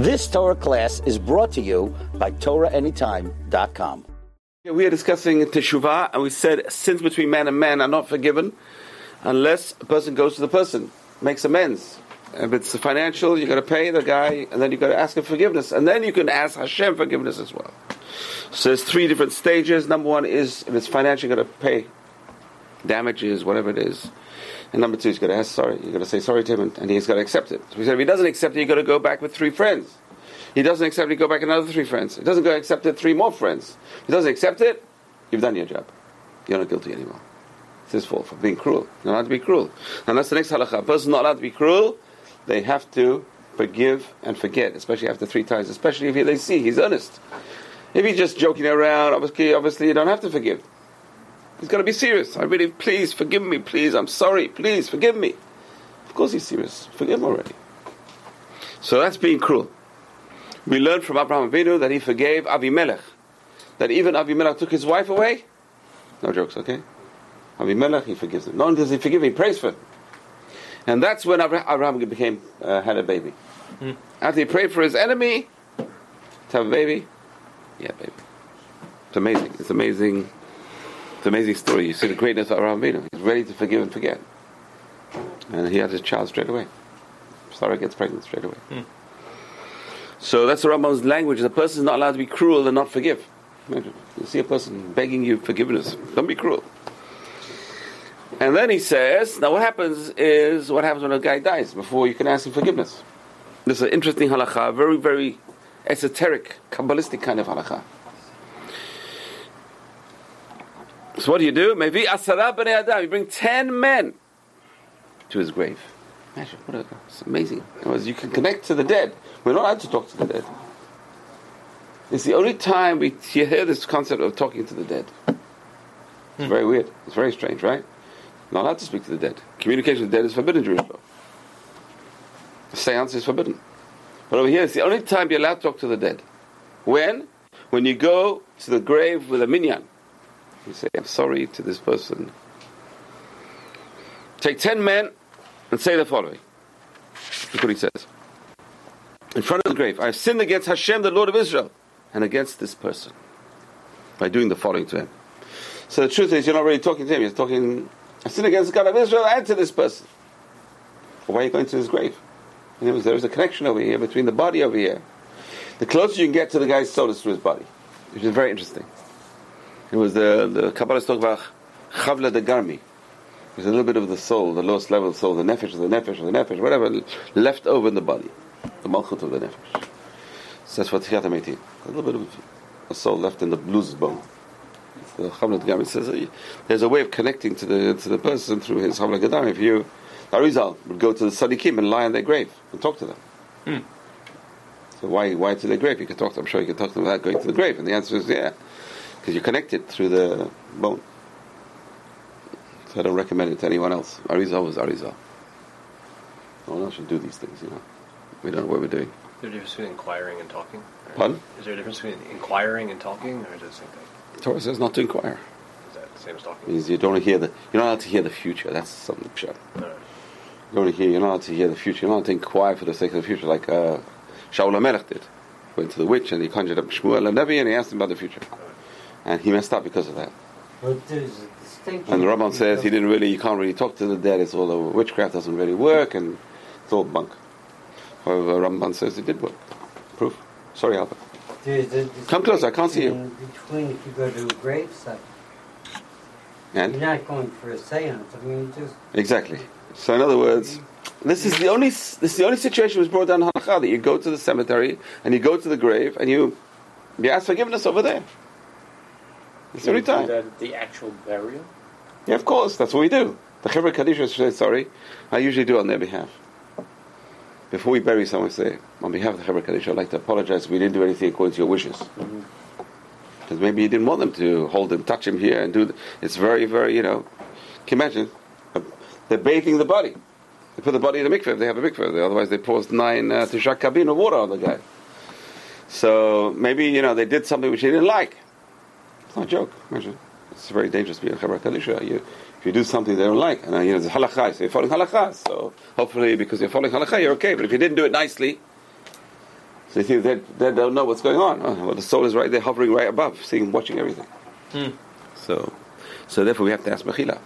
This Torah class is brought to you by TorahAnytime.com. We are discussing teshuvah, and we said sins between man and man are not forgiven unless a person goes to the person, makes amends. If it's financial, you got to pay the guy, and then you got to ask him forgiveness, and then you can ask Hashem forgiveness as well. So there's three different stages. Number one is if it's financial, you got to pay damages, whatever it is. And number two, he's got to ask sorry. You got to say sorry to him, and, and he's got to accept it. So we said if he doesn't accept it, you got to go back with three friends. He doesn't accept it, go back with another three friends. He doesn't go accept it, three more friends. He doesn't accept it, you've done your job. You're not guilty anymore. It's his fault for being cruel. You're not allowed to be cruel. And that's the next halacha. A person's not allowed to be cruel. They have to forgive and forget, especially after three times. Especially if they see he's earnest. If he's just joking around, obviously, obviously you don't have to forgive. He's got to be serious. I really, please forgive me, please. I'm sorry, please forgive me. Of course he's serious. Forgive him already. So that's being cruel. We learned from Abraham Avinu that he forgave Avimelech. That even Avimelech took his wife away. No jokes, okay? Avimelech, he forgives him. Not only does he forgive him, he prays for him. And that's when Abraham became uh, had a baby. Hmm. After he prayed for his enemy to have a baby, yeah, baby. It's amazing. It's amazing. It's an amazing story. You see the greatness of Abraham Avinu. He's ready to forgive and forget. And he had his child straight away. Sarah gets pregnant straight away. Hmm. So that's the Rambam's language. The person is not allowed to be cruel and not forgive. You see a person begging you forgiveness. Don't be cruel. And then he says, now what happens is, what happens when a guy dies before you can ask him forgiveness? This is an interesting halakha, very, very esoteric, Kabbalistic kind of halakha. So what do you do? Maybe asara b'nei adam. You bring ten men to his grave. Imagine, what a, it's amazing. Words, you can connect to the dead. We're not allowed to talk to the dead. It's the only time we you hear this concept of talking to the dead. It's hmm. very weird. It's very strange, right? Not allowed to speak to the dead. Communication with the dead is forbidden in law. Seance is forbidden. But over here, it's the only time you're allowed to talk to the dead. When? When you go to the grave with a minyan. You say, I'm sorry to this person. Take ten men and say the following. Look what he says. In front of the grave, I have sinned against Hashem, the Lord of Israel, and against this person. By doing the following to him. So the truth is, you're not really talking to him, you're talking, I sin against the God of Israel and to this person. why are you going to his grave? Words, there is a connection over here between the body over here. The closer you can get to the guy's soul is through his body, which is very interesting. It was the, the Kabbalah talk about Chavla de Garmi. There's a little bit of the soul, the lowest level of the soul, the nefesh the nefesh the nefesh, whatever, left over in the body. The malchut of the nefesh. So that's what Tchiyat HaMeitim. A little bit of a soul left in the blues bone. It's the Chavla de Garmi says uh, there's a way of connecting to the to the person through his Chavla Gadam. If you, Arizal would go to the tzaddikim and lie on their grave and talk to them. Hmm. So why why to the grave? You can talk to them. I'm sure you can talk to them without going to the grave. And the answer is yeah, because you're connected through the bone. So I don't recommend it to anyone else. Arizal was Arizal. No one else should do these things, you know. We don't know what we're doing. Is there a difference between inquiring and talking? Or- Pardon? Is there a difference between inquiring and talking, or is it the same thing? Torah says not to inquire. Is that the same as It talking? means you don't want to hear the. You're not allowed to hear the future. That's something no. You don't hear. You're not allowed to hear the future. You're not allowed to inquire for the sake of the future, like uh, Shaul HaMelech did. Went to the witch and he conjured up Shmuel and Nevi and he asked him about the future, and he messed up because of that. But there's a distinction. And the Rambam says he didn't really. You can't really talk to the dead. It's all over. Witchcraft doesn't really work, and it's all bunk. However, Ramban says it did work. Proof. Sorry, Albert. Come closer, I can't see you. Between if you go to a gravesite, And you're not going for a seance. I mean, you just Exactly. So in other words, this is the only this is the only situation was brought down in halakha that you go to the cemetery and you go to the grave and you you ask forgiveness over there. It's the only time. that the actual burial? Yeah, of course, that's what we do. The Chevra Kadisha says sorry. I usually do it on their behalf. Before we bury someone, say, on behalf of the Kadisha, I'd like to apologize. We didn't do anything according to your wishes. Because maybe you didn't want them to hold him, touch him here, and do. th- It's very, very, you know. Can you imagine? Uh, They're bathing the body. They put the body in a mikveh they have a mikveh. Otherwise, they pour nine uh, tisha kabin of water on the guy. So maybe you know they did something which they didn't like. It's not a joke. It's very dangerous to be a chevra kadisha. You, if you do something they don't like, and uh, you know it's halakha, so you're following halakha. So hopefully, because you're following halakha, you're okay. But if you didn't do it nicely, So they think they, they don't know what's going on. Oh, well, the soul is right there, hovering right above, seeing, watching everything. So, so therefore, we have to ask Mechila.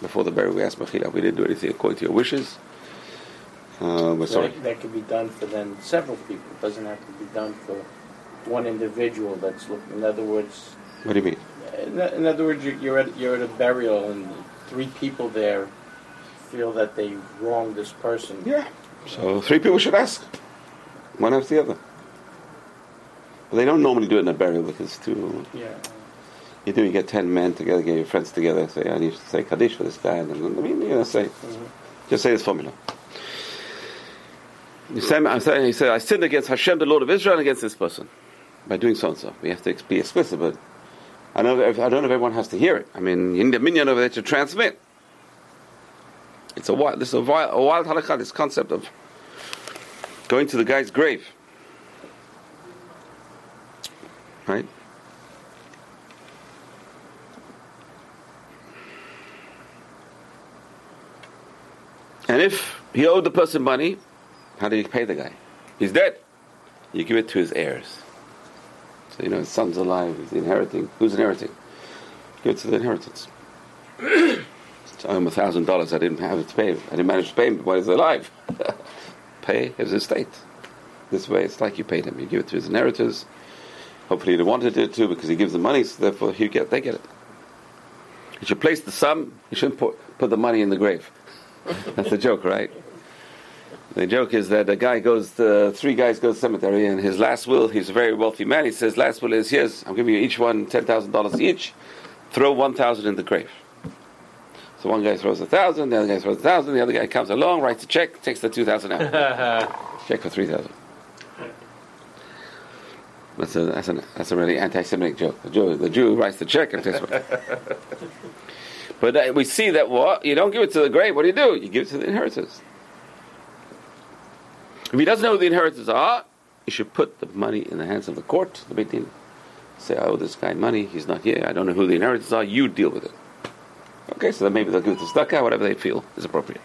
Before the burial, we ask Mechila. We didn't do anything according to your wishes. Uh, we're sorry. That, that could be done for then several people. It doesn't have to be done for one individual that's looking. In other words, What do you mean? in, in other words, you- you're at you're at a burial and three people there feel that they wronged this person. Yeah. So three people should ask. One after the other. But they don't normally do it in a burial because too. Yeah. You do. You get ten men together, get your friends together, say, "I need to say kaddish for this guy," and then, I mean, you know, say, mm-hmm. just say this formula. You say, I'm saying, you say, I sinned against Hashem, the Lord of Israel, and against this person by doing so and so. We have to be explicit, but I know if, I don't know if everyone has to hear it. I mean, you need a minyan over there to transmit. It's a wild. This is a wild, a wild halakha. This concept of going to the guy's grave, right? And if he owed the person money, how do you pay the guy? He's dead. You give it to his heirs. So you know his son's alive. He's inheriting. Who's inheriting? Give it to the inheritance. So I owe him a thousand dollars. I didn't have it to pay. him. I didn't manage to pay him while he's alive. pay his estate. This way, it's like you paid him. You give it to his inheritors. Hopefully, he wanted it to because he gives them money, so therefore he get they get it. You should place the sum. You shouldn't put put the money in the grave. That's the joke, right? The joke is that a guy goes, to, three guys go to the cemetery, and his last will, he's a very wealthy man. He says, last will is, here's, I'm giving you each one ten thousand dollars each. Throw one thousand in the grave. So one guy throws a thousand, the other guy throws a thousand, the other guy comes along, writes a check, takes the two thousand out. check for three thousand. That's a that's a that's a really anti-Semitic joke. The Jew, the Jew writes the check and takes it. But uh, we see that what you don't give it to the grave. What do you do? You give it to the inheritors. If he doesn't know who the inheritors are, he should put the money in the hands of the court, the Beit Din. Say, I owe this guy money. He's not here. I don't know who the inheritors are. You deal with it. Okay, so then maybe they'll give it to tzedaka, whatever they feel is appropriate.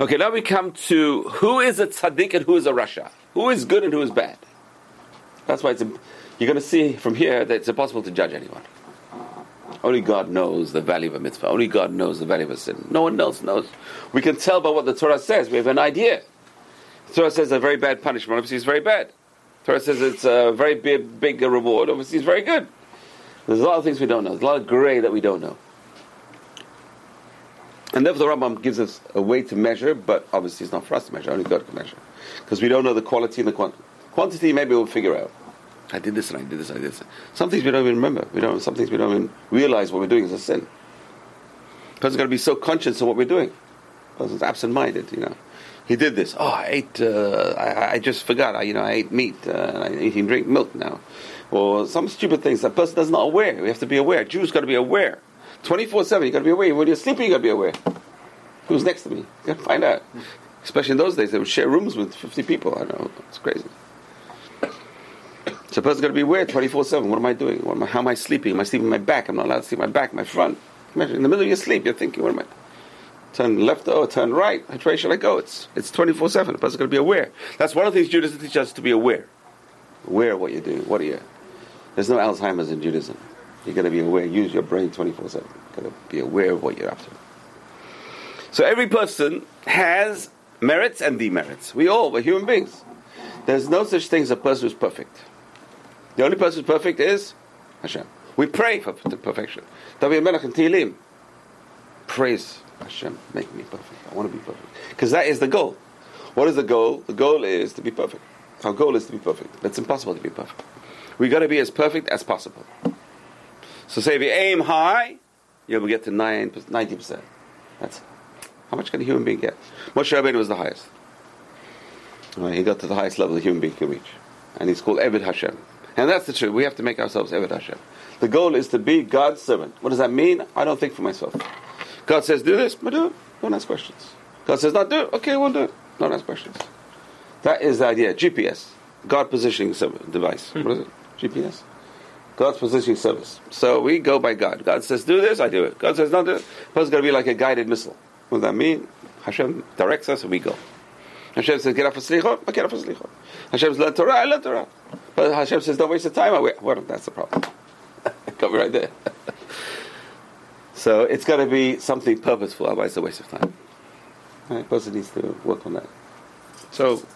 Okay, now we come to who is a tzaddik and who is a rasha. Who is good and who is bad. That's why it's you're going to see from here that it's impossible to judge anyone. Only God knows the value of a mitzvah. Only God knows the value of a sin. No one else knows. We can tell by what the Torah says. We have an idea. Torah says a very bad punishment. Obviously, it's very bad. Torah says it's a very big, big reward. Obviously, it's very good. There's a lot of things we don't know. There's a lot of grey that we don't know. And therefore, the Rambam gives us a way to measure, but obviously, it's not for us to measure. Only God can measure. Because we don't know the quality and the quantity. Quantity, maybe we'll figure out. I did this and I did this I did this. Some things we don't even remember. We don't. Some things we don't even realize what we're doing is a sin. Person's got to be so conscious of what we're doing. Person's absent-minded. You know, he did this. Oh, I ate. Uh, I, I just forgot. I, you know, I ate meat. Uh, and I eat and drink milk now, or some stupid things that person is not aware. We have to be aware. Jews got to be aware. Twenty-four seven. You got to be aware. When you're sleeping, you got to be aware. Who's next to me? You got to find out. Especially in those days, they would share rooms with fifty people. I don't know. It's crazy. So a person's got to be aware 24 7. What am I doing? Am I, how am I sleeping? Am I sleeping my back? I'm not allowed to sleep my back, my front. Imagine in the middle of your sleep, you're thinking, what am I? Turn left or turn right? Which way should I go? Oh, it's it's 24 7. A person's got to be aware. That's one of the things Judaism teaches us to be aware. Aware of what you're doing. What are you? There's no Alzheimer's in Judaism. you got to be aware. Use your brain 24 7. got to be aware of what you're up to. So every person has merits and demerits. We all, we're human beings. There's no such thing as a person who's perfect. The only person who's perfect is Hashem. We pray for perfection. David Melech and Tehillim praise Hashem, make me perfect. I want to be perfect. Because that is the goal. What is the goal? The goal is to be perfect. Our goal is to be perfect. It's impossible to be perfect. We got to be as perfect as possible. So say if you aim high, you'll get to 9, 90%. That's how much can a human being get? Moshe Rabbeinu was the highest. He got to the highest level a human being can reach. And he's called Eved Hashem. And that's the truth. We have to make ourselves Eved Hashem. The goal is to be God's servant. What does that mean? I don't think for myself. God says, do this, but do it. Don't ask questions. God says, not do it. Okay, we'll do it. Don't ask questions. That is the idea. GPS. God positioning service, device. Hmm. What is it? GPS? God's positioning service. So we go by God. God says, do this, I do it. God says, not do it. But it's going to be like a guided missile. What does that mean? Hashem directs us and we go. Hashem says, get up for slichot, I get up for slichot. Hashem says, learn Torah, I learn Torah. But Hashem says, don't waste the time, I wait. Well, that's the problem. Got me right there. So it's got to be something purposeful, otherwise it's a waste of time. Right? person needs to work on that. So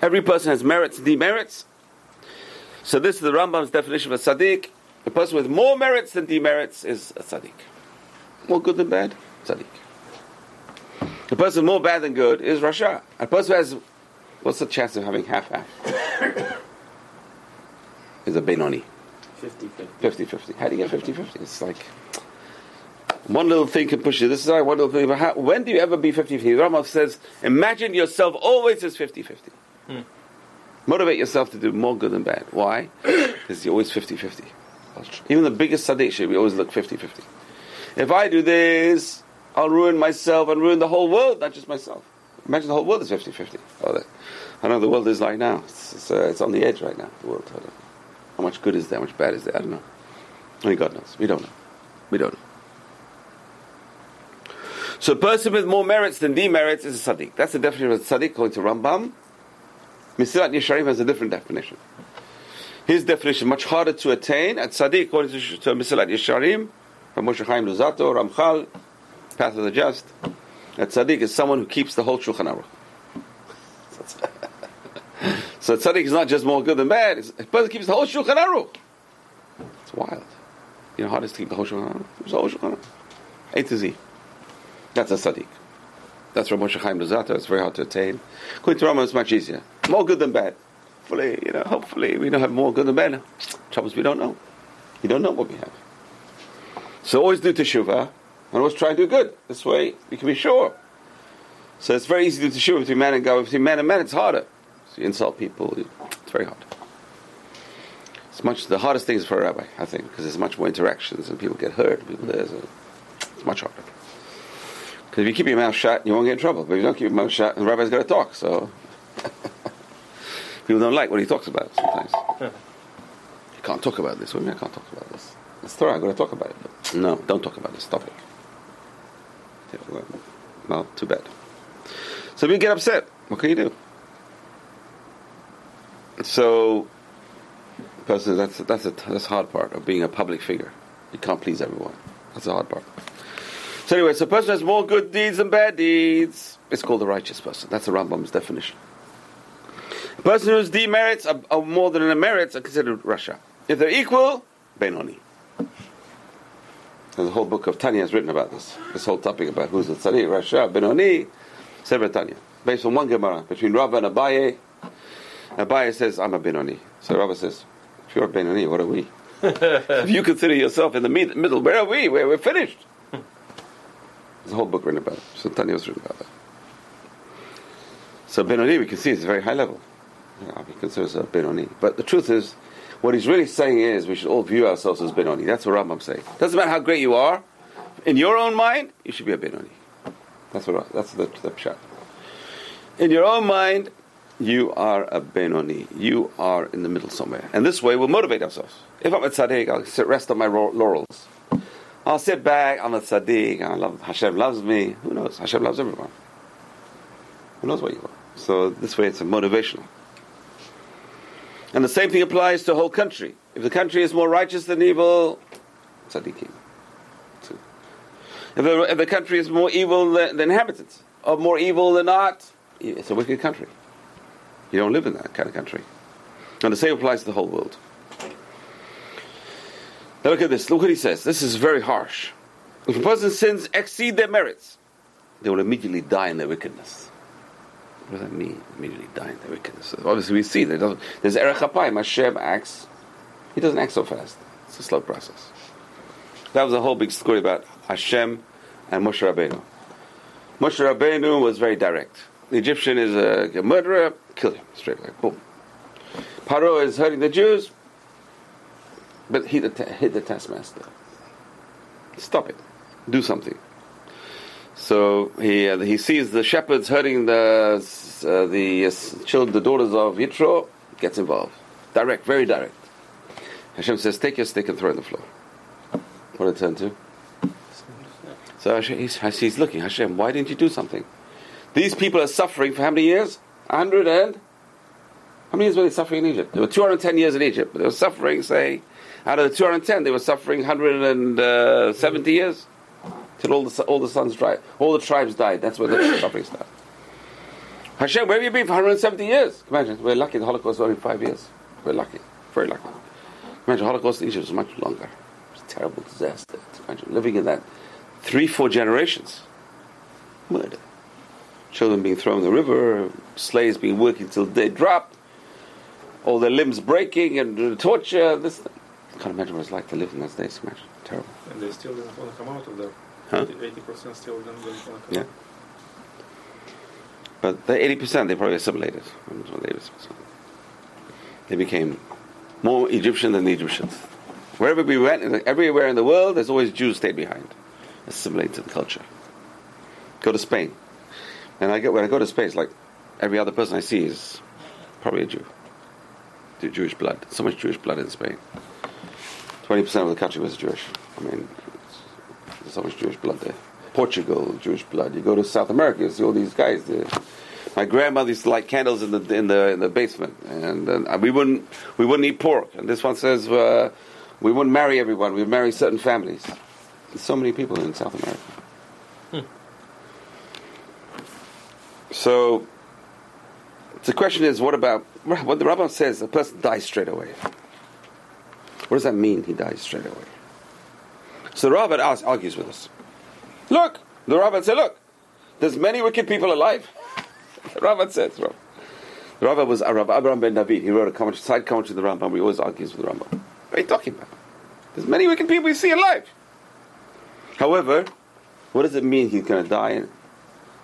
every person has merits and demerits. So this is the Rambam's definition of a tzaddik. A person with more merits than demerits is a tzaddik. More good than bad, tzaddik. A person more bad than good is Rasha. A person who has, what's the chance of having half-half? is a Benoni. 50-50. 50-50. How do you get 50-50? It's like one little thing can push you this side, one little thing. But how, when do you ever be 50-50? The says, imagine yourself always as 50-50. Motivate yourself to do more good than bad. Why? Because you're always 50-50. Even the biggest should we always look 50-50. If I do this, I'll ruin myself and ruin the whole world, not just myself. Imagine the whole world is 50-50. Oh, I know the world is like now. It's, it's, uh, it's on the edge right now, the world. I don't know. How much good is there? How much bad is there? I don't know. Only God knows. We don't know. We don't know. So a person with more merits than demerits is a tzaddik. That's the definition of a tzaddik according to Rambam. Mesilat Yesharim has a different definition. His definition much harder to attain. At tzaddik, according to, to Mesilat Yesharim, from Moshe Chaim Luzzatto, Ramchal, Path of the Just, a tzaddik is someone who keeps the whole Shulchan Aruch. so tzaddik is not just more good than bad. It's, a person keeps the whole Shulchan Aruch. It's wild. You know how to keep the whole Shulchan Aruch? It's the whole Shulchan Aruch. A to Z. That's a tzaddik. That's from Moshe Chaim Luzzatto. It's very hard to attain. According to Rambam, it's much easier. More good than bad. Hopefully, you know, hopefully we don't have more good than bad. Troubles we don't know. We don't know what we have. So always do teshuvah and always try to do good. This way we can be sure. So it's very easy to do teshuvah between man and God. Between man and man, it's harder. So you insult people. It's very hard. It's much the hardest thing is for a rabbi, I think, because there's much more interactions and people get hurt. People there, so it's much harder. Because if you keep your mouth shut, you won't get in trouble. But if you don't keep your mouth shut, the rabbi's got to talk. So people don't like what he talks about sometimes. You can't talk about this. What do you mean I can't talk about this? It's Torah. I'm going to talk about it. But no, don't talk about this topic. Well, well, too bad. So we get upset. What can you do? So, person, that's that's a that's the hard part of being a public figure. You can't please everyone. That's the hard part. So anyway, so a person has more good deeds than bad deeds. It's called a righteous person. That's the Rambam's definition. A person whose demerits are, are more than the merits are considered Rasha. If they're equal, Benoni. There's a whole book of Tanya has written about this. This whole topic about who's the tzaddik, Rasha, Benoni, Sefer Tanya. Based on one Gemara between Rabbah and Abaye. Abaye says, I'm a Benoni. So Rabbah says, if you're a Benoni, what are we? if you consider yourself in the middle, where are we? Where we're finished. There's a whole book written about it. So Tanya was written about that. So Benoni, we can see, is a very high level. Yeah, he considers a Benoni. But the truth is, what he's really saying is we should all view ourselves as Benoni. That's what Rambam saying. Doesn't matter how great you are, in your own mind, you should be a Benoni. That's what that's the, the pshat. In your own mind, you are a Benoni. You are in the middle somewhere. And this way we'll motivate ourselves. If I'm a tzaddik, I'll sit, rest on my lau- laurels. I'll sit back, I'm a tzaddik, I love, Hashem loves me. Who knows? Hashem loves everyone. Who knows what you are? So this way it's motivational. And the same thing applies to a whole country. If the country is more righteous than evil, tzaddikim. If the, if the country is more evil than, the inhabitants, or more evil than not, it's a wicked country. You don't live in that kind of country. And the same applies to the whole world. Now look at this. Look what he says. This is very harsh. If a person's sins exceed their merits, they will immediately die in their wickedness. What does that mean? Immediately die in their wickedness. Obviously, we see that there's Erech Apayim. Hashem acts. He doesn't act so fast. It's a slow process. That was a whole big story about Hashem and Moshe Rabbeinu. Moshe Rabbeinu was very direct. The Egyptian is a, a murderer, kill him straight away. Boom. Paro is hurting the Jews, but he the, hit the taskmaster. Stop it. Do something. So he uh, he sees the shepherds hurting the uh, the uh, children, the daughters of Yitro, gets involved. Direct, very direct. Hashem says, "Take your stick and throw it on the floor." What did it turn to? So Hashem, he's, he's looking, Hashem, why didn't you do something? These people are suffering for how many years? 100 and. How many years were they suffering in Egypt? There were 210 years in Egypt, but they were suffering, say, out of the 210, they were suffering 170 years till all the, all the sons died. All the tribes died. That's where the suffering started. Hashem, where have you been for 170 years? Imagine, we're lucky the Holocaust was only five years. We're lucky, very lucky. Imagine Holocaust in Egypt was much longer. It was a terrible disaster. Imagine living in that three, four generations. Murder. Children being thrown in the river, slaves being working till they drop, all their limbs breaking and torture. This, I can't imagine what it's like to live in those days. Imagine, terrible. And they still don't want to come out of there. Huh? 80% still don't, want to come Yeah. out. But the eighty percent they probably assimilated. They became more Egyptian than the Egyptians. Wherever we went, everywhere in the world, there's always Jews stayed behind, assimilated to the culture. Go to Spain, and I get when I go to Spain, like every other person I see is probably a Jew. The Jewish blood. So much Jewish blood in Spain. Twenty percent of the country was Jewish. I mean, it's- there's so much Jewish blood there. Portugal, Jewish blood. You go to South America, you see all these guys. There. My grandmother used to light candles in the in the in the basement, and, uh, we wouldn't we wouldn't eat pork. And this one says uh, we wouldn't marry everyone. We'd marry certain families. There's so many people in South America. So the question is, what about what the Rambam says? A person dies straight away. What does that mean? He dies straight away. So the Raavad argues with us. Look, the Raavad said, look, there's many wicked people alive. The Raavad says. The Raavad was uh, Rav Abraham ben David. He wrote a side comment to the Rambam. We always argues with the Rambam. What are you talking about? There's many wicked people you see alive. However, what does it mean he's going to die?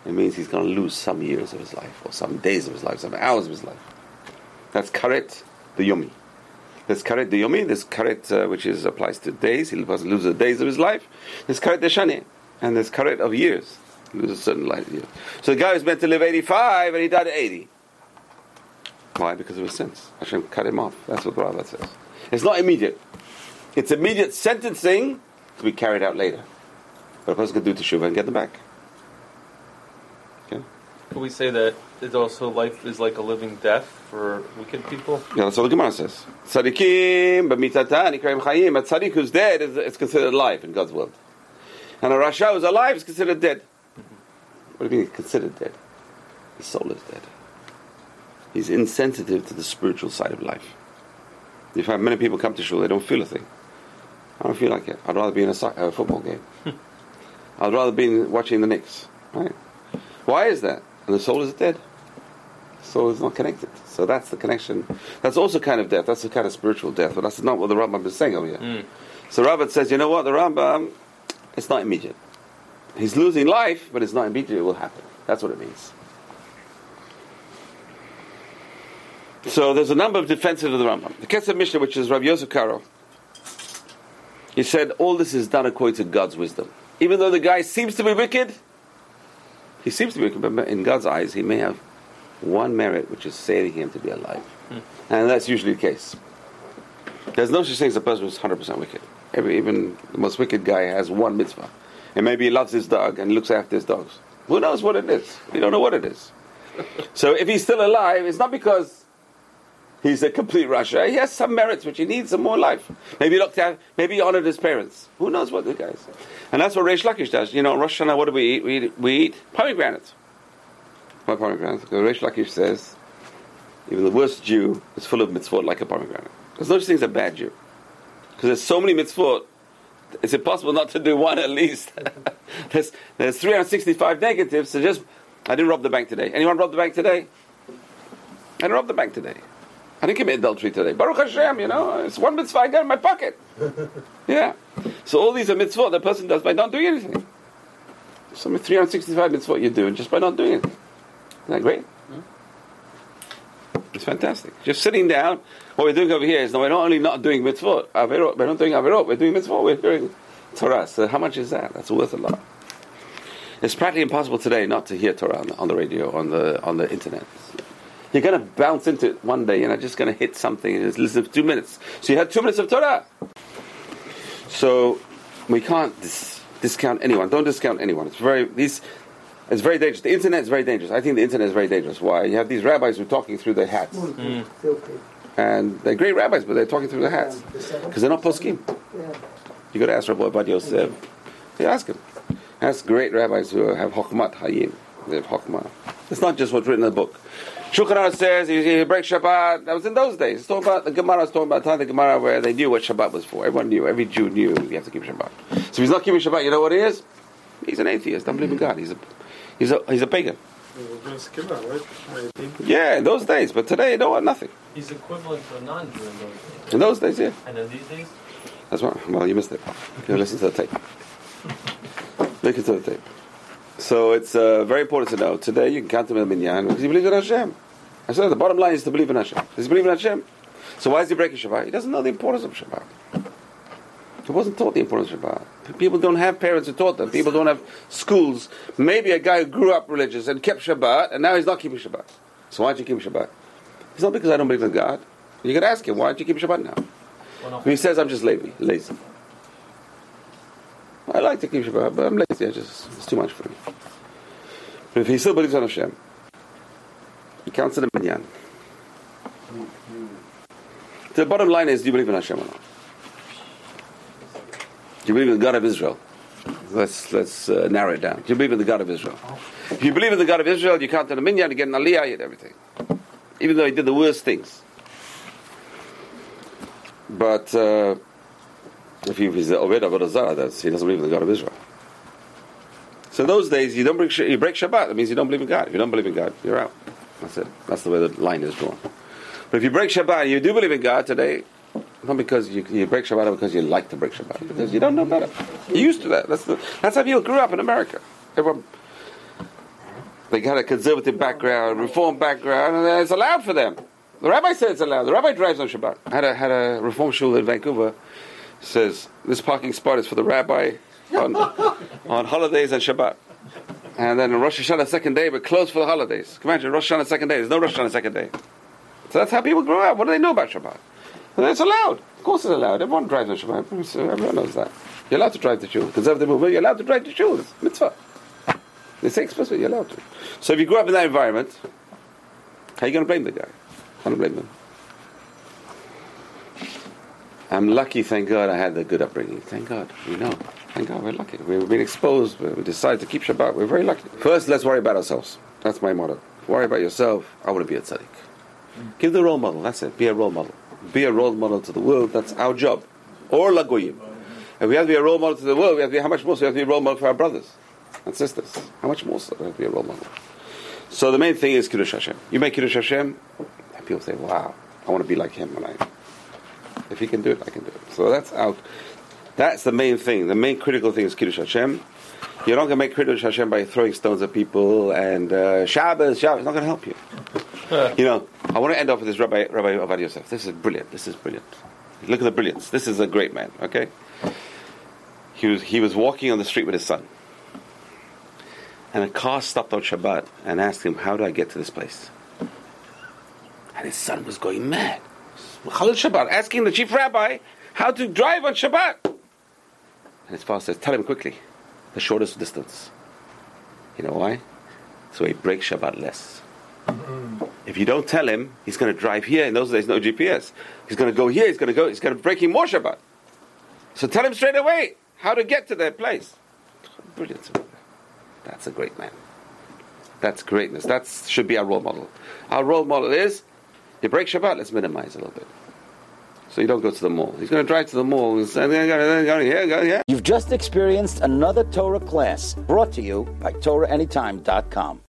It means he's going to lose some years of his life, or some days of his life, some hours of his life. That's karet the yomi. There's karet the yomi. There's karet uh, which is applies to days. He loses the days of his life. There's karet the shani, and there's karet of years. He loses a certain life years. So the guy was meant to live 85, and he died at 80. Why? Because of his sins. Hashem cut him off. That's what the Raavad says. It's not immediate. It's immediate sentencing to be carried out later. But a person can do teshuvah and get them back. Can we say that it's also life is like a living death for wicked people? Yeah, that's what the Gemara says. Tzadikim, b'mitatan, ikram chayim. A tzaddik who's dead is, is considered alive in God's world. And a rasha who's alive is considered dead. What do you mean considered dead? His soul is dead. He's insensitive to the spiritual side of life. You find many people come to shul, they don't feel a thing. I don't feel like it. I'd rather be in a, soc- a football game. I'd rather be watching the Knicks. Right? Why is that? And the soul is dead. The soul is not connected. So that's the connection. That's also kind of death. That's a kind of spiritual death. But that's not what the Rambam is saying over here. Mm. So Raavad says, you know what? The Rambam, it's not immediate. He's losing life, but it's not immediate. It will happen. That's what it means. So there's a number of defenses of the Rambam. The Kesef Mishnah, which is Rabbi Yosef Karo, he said all this is done according to God's wisdom. Even though the guy seems to be wicked, he seems to be but in God's eyes, he may have one merit, which is saving him to be alive. Hmm. And that's usually the case. There's no such thing as a person who's 100% wicked. Every, even the most wicked guy has one mitzvah. And maybe he loves his dog and looks after his dogs. Who knows what it is? We don't know what it is. so if he's still alive, it's not because he's a complete rasha. He has some merits but he needs some more life. Maybe he looked at, maybe he honored his parents. Who knows what the guy is? And that's what Reish Lakish does. You know, Rosh Hashanah, what do we eat? We eat, we eat pomegranates. Why pomegranates? Because Reish Lakish says, even the worst Jew is full of mitzvot like a pomegranate. There's no such thing as a bad Jew. Because there's so many mitzvot, it's impossible not to do one at least. there's, there's 365 negatives, so just, I didn't rob the bank today. Anyone rob the bank today? I didn't rob the bank today. I didn't commit adultery today. Baruch Hashem, you know, it's one mitzvah I got in my pocket. yeah. So all these are mitzvot the person does by not doing anything. So 365 mitzvot you do just by not doing anything. Isn't that great? It's fantastic. Just sitting down. What we're doing over here is no, we're not only not doing mitzvot, averot, we're not doing averot, we're doing mitzvot, we're doing Torah. So how much is that? That's worth a lot. It's practically impossible today not to hear Torah on the, on the radio, on the on the internet. You're going to bounce into it one day, and I'm just going to hit something and just listen for two minutes. So you had two minutes of Torah. So we can't dis- discount anyone. Don't discount anyone. It's very these. It's very dangerous. The internet is very dangerous. I think the internet is very dangerous. Why? You have these rabbis who are talking through their hats. Mm. Mm. And they're great rabbis, but they're talking through their hats. Because they're not poskim. You got to ask Rabbi Abad Yosef. You ask him. Ask great rabbis who have Hokmat Hayim. They have Hokmah. It's not just what's written in the book. Shulchan says he, you break Shabbat. That was in those days. It's talking about the Gemara. It's talking about the time the Gemara where they knew what Shabbat was for. Everyone knew. Every Jew knew you have to keep Shabbat. So if he's not keeping Shabbat, you know what he is? He's an atheist. Doesn't believe in God. He's a he's a he's a pagan. They were doing skilah, right? I think. Yeah, in those days. But today, no one, nothing. He's equivalent to a non-Jew in those days. In those days, yeah. And in these days, That's right. Well, you missed it. You listen to the tape. Listen to the tape. So it's uh, very important to know. Today you can count him in the minyan because you believe in Hashem. I said the bottom line is to believe in Hashem. Does he believe in Hashem? So why is he breaking Shabbat? He doesn't know the importance of Shabbat. He wasn't taught the importance of Shabbat. People don't have parents who taught them. People don't have schools. Maybe a guy who grew up religious and kept Shabbat, and now he's not keeping Shabbat. So why don't you keep Shabbat? It's not because I don't believe in God. You to ask him, why don't you keep Shabbat now? well, no, He says, I'm just lazy. lazy. I like to keep Shabbat, but I'm lazy. I just, it's too much for me. But if he still believes on Hashem, he counts in the minyan. The bottom line is, do you believe in Hashem or not? Do you believe in the God of Israel? Let's, let's uh, narrow it down. Do you believe in the God of Israel? If you believe in the God of Israel, you count in the minyan, you get an aliyah, get everything. Even though he did the worst things. But uh, if he- if he's the Oved Avodah Zarah, that's he doesn't believe in the God of Israel. So those days, you don't break, you break Shabbat. That means you don't believe in God. If you don't believe in God, you're out. That's it. That's the way the line is drawn. But if you break Shabbat, you do believe in God today. Not because you, you break Shabbat, because you like to break Shabbat, because you don't know better. You're used to that. That's the, that's how people grew up in America. Everyone, they got a conservative background, reform background, and it's allowed for them. The rabbi said it's allowed. The rabbi drives on Shabbat. I had a, had a reform shul in Vancouver. Says this parking spot is for the rabbi on, on holidays and Shabbat. And then Rosh Hashanah second day, but closed for the holidays. Can you imagine Rosh Hashanah second day. There's no Rosh Hashanah second day. So that's how people grow up. What do they know about Shabbat? And it's allowed. Of course it's allowed. Everyone drives on Shabbat. Everyone knows that. You're allowed to drive to shul. Conservative movement, you're allowed to drive the shul. It's mitzvah. They say explicitly you're allowed to. So if you grew up in that environment, how are you going to blame the guy? I don't blame them. I'm lucky, thank God, I had the good upbringing. Thank God, we know. Thank God, we're lucky. We've been exposed. We decided to keep Shabbat. We're very lucky. First, let's worry about ourselves. That's my motto. Worry about yourself. I want to be a tzaddik. Give the role model. That's it. Be a role model. Be a role model to the world. That's our job. Or lagoyim. If we have to be a role model to the world, we have to be, how much more so we have to be a role model for our brothers and sisters? How much more so we have to be a role model? So the main thing is Kiddush Hashem. You make Kiddush Hashem, and people say, wow, I want to be like him when I if he can do it, I can do it. So that's out. That's the main thing. The main critical thing is Kiddush Hashem. You're not going to make Kiddush Hashem by throwing stones at people and uh, Shabbos, Shabbos. It's not going to help you. you know, I want to end off with this Rabbi, Rabbi Avad Yosef. This is brilliant. This is brilliant. Look at the brilliance. This is a great man, okay? He was, he was walking on the street with his son. And a car stopped on Shabbat and asked him, How do I get to this place? And his son was going mad. Chillul Shabbat, asking the chief rabbi how to drive on Shabbat. And his father says, Tell him quickly, the shortest distance. You know why? So he breaks Shabbat less. If you don't tell him, he's going to drive here. In those days, no GPS. He's going to go here. He's going to go. He's going to break him more Shabbat. So tell him straight away how to get to that place. Brilliant. That's a great man. That's greatness. That should be our role model. Our role model is you break Shabbat, let's minimize a little bit. So you don't go to the mall. He's going to drive to the mall and say, "Here, go here." You've just experienced another Torah class brought to you by TorahAnytime.com.